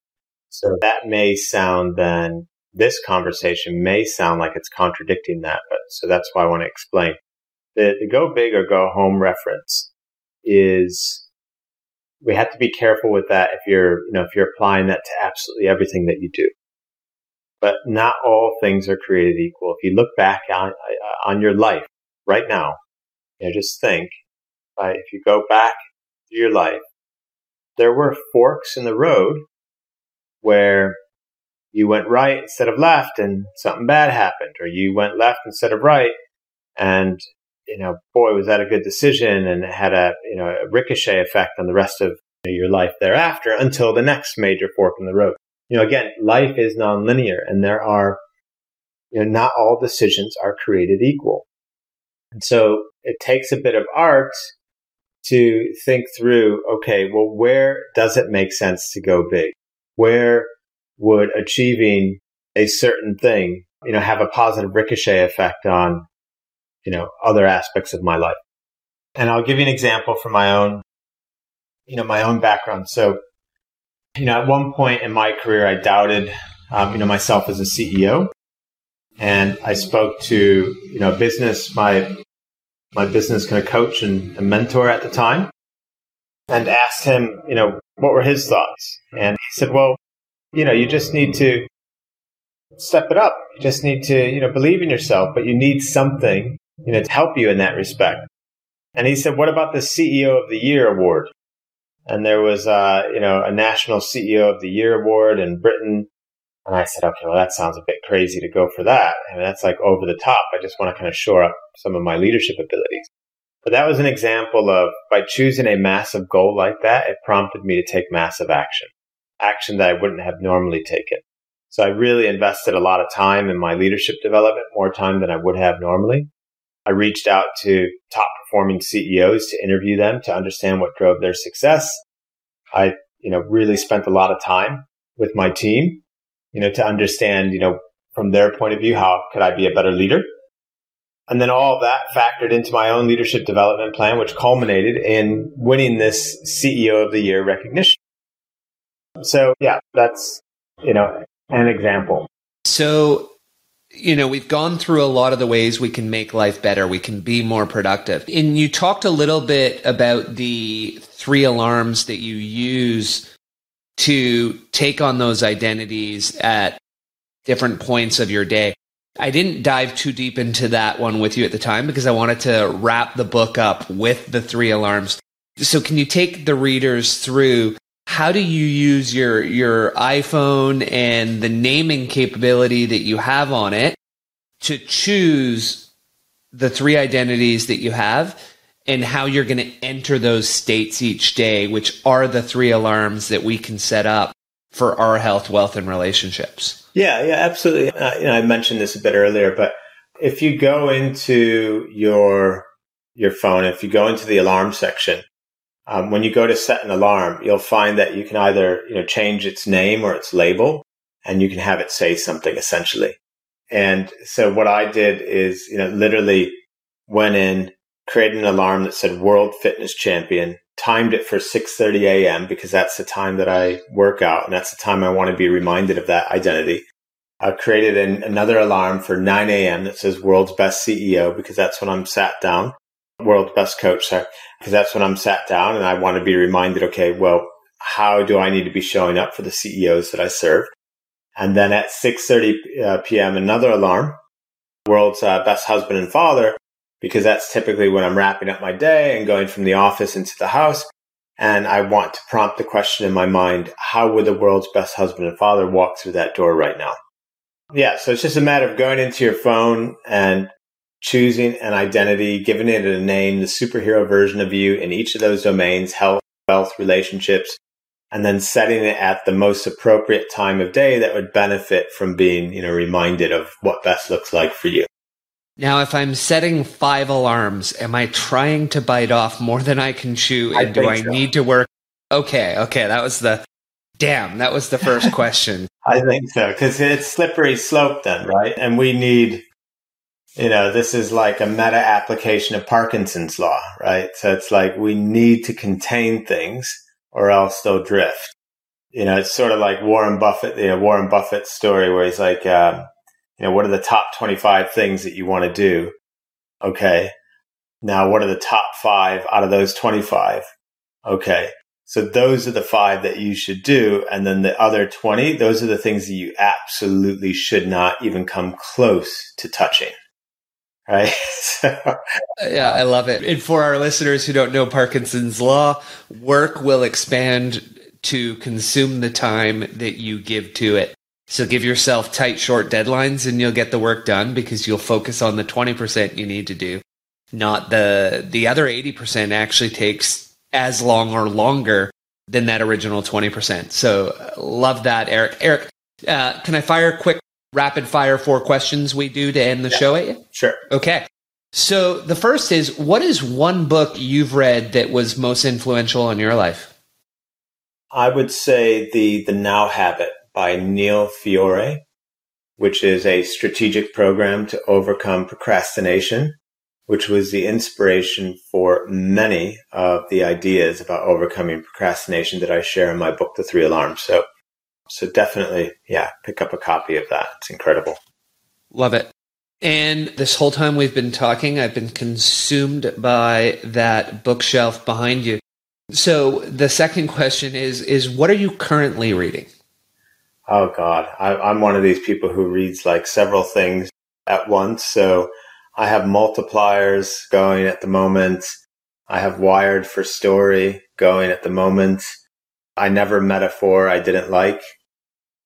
So that may sound then, this conversation may sound like it's contradicting that, but so that's why I want to explain. The, the go big or go home reference is we have to be careful with that if you're, you know, if you're applying that to absolutely everything that you do. But not all things are created equal. If you look back on, uh, on your life right now, you know, just think, right, if you go back your life, there were forks in the road where you went right instead of left and something bad happened, or you went left instead of right and you know, boy, was that a good decision and it had a, you know, a ricochet effect on the rest of your life thereafter until the next major fork in the road. You know, again, life is nonlinear and there are, you know, not all decisions are created equal. And so it takes a bit of art to think through, okay, well, where does it make sense to go big? Where would achieving a certain thing, you know, have a positive ricochet effect on you know, other aspects of my life. And I'll give you an example from my own, you know, my own background. So, you know, at one point in my career, I doubted, um, you know, myself as a CEO. And I spoke to, you know, business, my, my business kind of coach and, and mentor at the time and asked him, you know, what were his thoughts? And he said, well, you know, you just need to step it up. You just need to, you know, believe in yourself, but you need something you know, to help you in that respect. And he said, what about the CEO of the Year award? And there was, uh, you know, a national CEO of the Year award in Britain. And I said, okay, well, that sounds a bit crazy to go for that. I mean, that's like over the top. I just want to kind of shore up some of my leadership abilities. But that was an example of by choosing a massive goal like that, it prompted me to take massive action, action that I wouldn't have normally taken. So I really invested a lot of time in my leadership development, more time than I would have normally. I reached out to top performing CEOs to interview them to understand what drove their success. I you know, really spent a lot of time with my team, you know, to understand, you know, from their point of view, how could I be a better leader? And then all that factored into my own leadership development plan, which culminated in winning this CEO of the year recognition. So yeah, that's, you know, an example. So, you know, we've gone through a lot of the ways we can make life better. We can be more productive. And you talked a little bit about the three alarms that you use to take on those identities at different points of your day. I didn't dive too deep into that one with you at the time because I wanted to wrap the book up with the three alarms. So can you take the readers through how do you use your your iPhone and the naming capability that you have on it to choose the three identities that you have and how you're going to enter those states each day, which are the three alarms that we can set up for our health, wealth, and relationships. Yeah, yeah, absolutely. Uh, you know, I mentioned this a bit earlier, but if you go into your your phone, if you go into the alarm section, um, when you go to set an alarm, you'll find that you can either you know change its name or its label, and you can have it say something essentially. And so what I did is you know literally went in, created an alarm that said World Fitness Champion, timed it for 6:30 a.m. because that's the time that I work out and that's the time I want to be reminded of that identity. I created an, another alarm for 9 a.m. that says World's Best CEO because that's when I'm sat down. World's Best Coach, sorry, because that's when I'm sat down and I want to be reminded, okay, well, how do I need to be showing up for the CEOs that I serve? And then at 6:30 uh, p.m., another alarm, World's uh, Best Husband and Father, because that's typically when I'm wrapping up my day and going from the office into the house. And I want to prompt the question in my mind, how would the world's best husband and father walk through that door right now? Yeah. So it's just a matter of going into your phone and choosing an identity, giving it a name, the superhero version of you in each of those domains, health, wealth, relationships, and then setting it at the most appropriate time of day that would benefit from being, you know, reminded of what best looks like for you. Now, if I'm setting five alarms, am I trying to bite off more than I can chew? And I do I so. need to work? Okay, okay. That was the damn. That was the first question. I think so because it's slippery slope then, right? And we need, you know, this is like a meta application of Parkinson's law, right? So it's like we need to contain things or else they'll drift. You know, it's sort of like Warren Buffett, you know, Warren Buffett story where he's like, um, you know, what are the top 25 things that you want to do? Okay. Now, what are the top five out of those 25? Okay. So those are the five that you should do. And then the other 20, those are the things that you absolutely should not even come close to touching. Right. so, yeah, I love it. And for our listeners who don't know Parkinson's law, work will expand to consume the time that you give to it. So give yourself tight, short deadlines and you'll get the work done because you'll focus on the 20% you need to do. Not the, the other 80% actually takes as long or longer than that original 20%. So love that, Eric. Eric, uh, can I fire quick rapid fire four questions we do to end the yeah, show at you? Sure. Okay. So the first is what is one book you've read that was most influential in your life? I would say the the Now Habit by Neil Fiore, which is a strategic program to overcome procrastination, which was the inspiration for many of the ideas about overcoming procrastination that I share in my book, The Three Alarms. So, so definitely, yeah, pick up a copy of that. It's incredible. Love it. And this whole time we've been talking, I've been consumed by that bookshelf behind you. So the second question is is what are you currently reading? Oh God, I, am one of these people who reads like several things at once. So I have multipliers going at the moment. I have wired for story going at the moment. I never metaphor I didn't like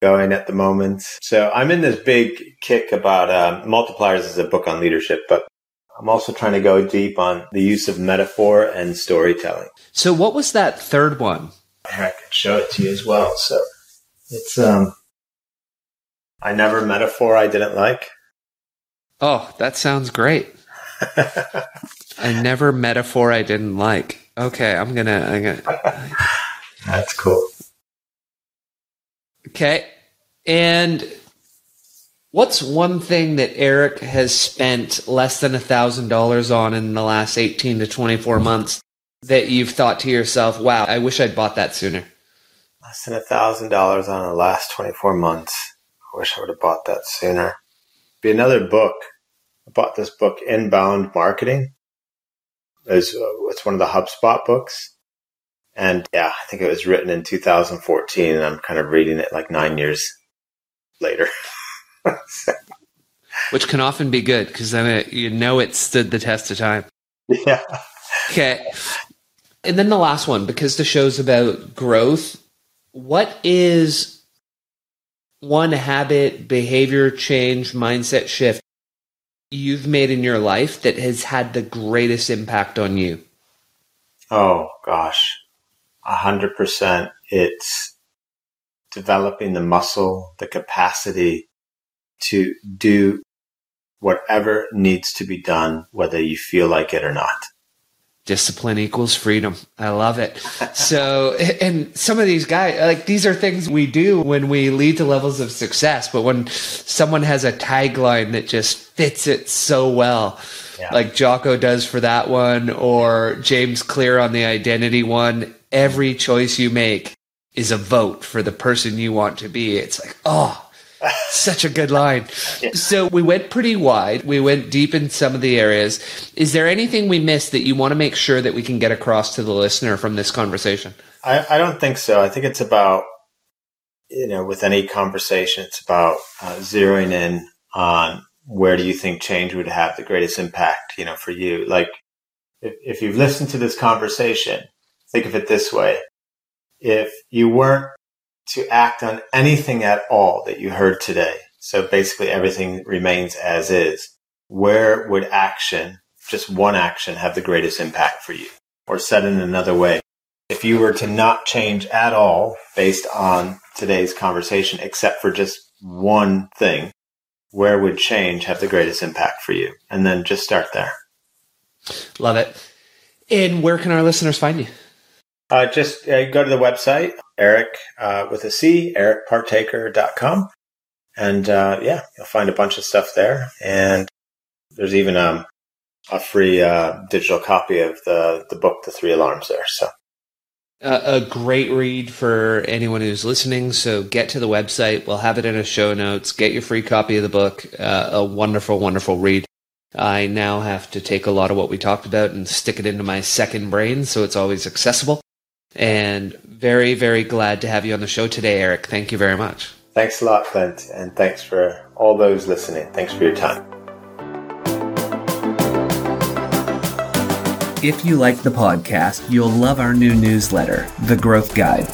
going at the moment. So I'm in this big kick about uh, multipliers is a book on leadership, but I'm also trying to go deep on the use of metaphor and storytelling. So what was that third one? I can show it to you as well. So it's um I never metaphor I didn't like. Oh, that sounds great. I never metaphor I didn't like. Okay, I'm gonna. I'm gonna. That's cool. Okay. And what's one thing that Eric has spent less than a thousand dollars on in the last 18 to 24 months that you've thought to yourself, wow, I wish I'd bought that sooner? Less than a thousand dollars on the last 24 months. I wish I would have bought that sooner. Be another book. I bought this book, Inbound Marketing. It's, uh, it's one of the HubSpot books. And yeah, I think it was written in 2014 and I'm kind of reading it like nine years later. Which can often be good because then it, you know it stood the test of time. Yeah. Okay. And then the last one, because the show's about growth, what is one habit, behavior change, mindset shift you've made in your life that has had the greatest impact on you? Oh, gosh. A hundred percent. It's developing the muscle, the capacity to do whatever needs to be done, whether you feel like it or not discipline equals freedom. I love it. So, and some of these guys, like these are things we do when we lead to levels of success. But when someone has a tagline that just fits it so well, yeah. like Jocko does for that one, or James Clear on the identity one, every choice you make is a vote for the person you want to be. It's like, oh, such a good line. Yeah. So we went pretty wide. We went deep in some of the areas. Is there anything we missed that you want to make sure that we can get across to the listener from this conversation? I, I don't think so. I think it's about, you know, with any conversation, it's about uh, zeroing in on where do you think change would have the greatest impact, you know, for you. Like if, if you've listened to this conversation, think of it this way. If you weren't to act on anything at all that you heard today. So basically everything remains as is. Where would action, just one action, have the greatest impact for you? Or said in another way, if you were to not change at all based on today's conversation, except for just one thing, where would change have the greatest impact for you? And then just start there. Love it. And where can our listeners find you? Uh, just uh, go to the website, Eric uh, with a C, ericpartaker.com. And uh, yeah, you'll find a bunch of stuff there. And there's even um, a free uh, digital copy of the, the book, The Three Alarms, there. So. A great read for anyone who's listening. So get to the website. We'll have it in a show notes. Get your free copy of the book. Uh, a wonderful, wonderful read. I now have to take a lot of what we talked about and stick it into my second brain so it's always accessible. And very, very glad to have you on the show today, Eric. Thank you very much. Thanks a lot, Clint. And thanks for all those listening. Thanks for your time. If you like the podcast, you'll love our new newsletter, The Growth Guide.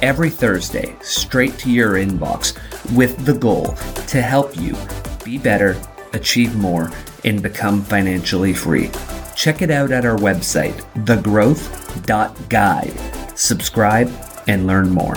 Every Thursday, straight to your inbox, with the goal to help you be better, achieve more, and become financially free. Check it out at our website, thegrowth.guide. Subscribe and learn more.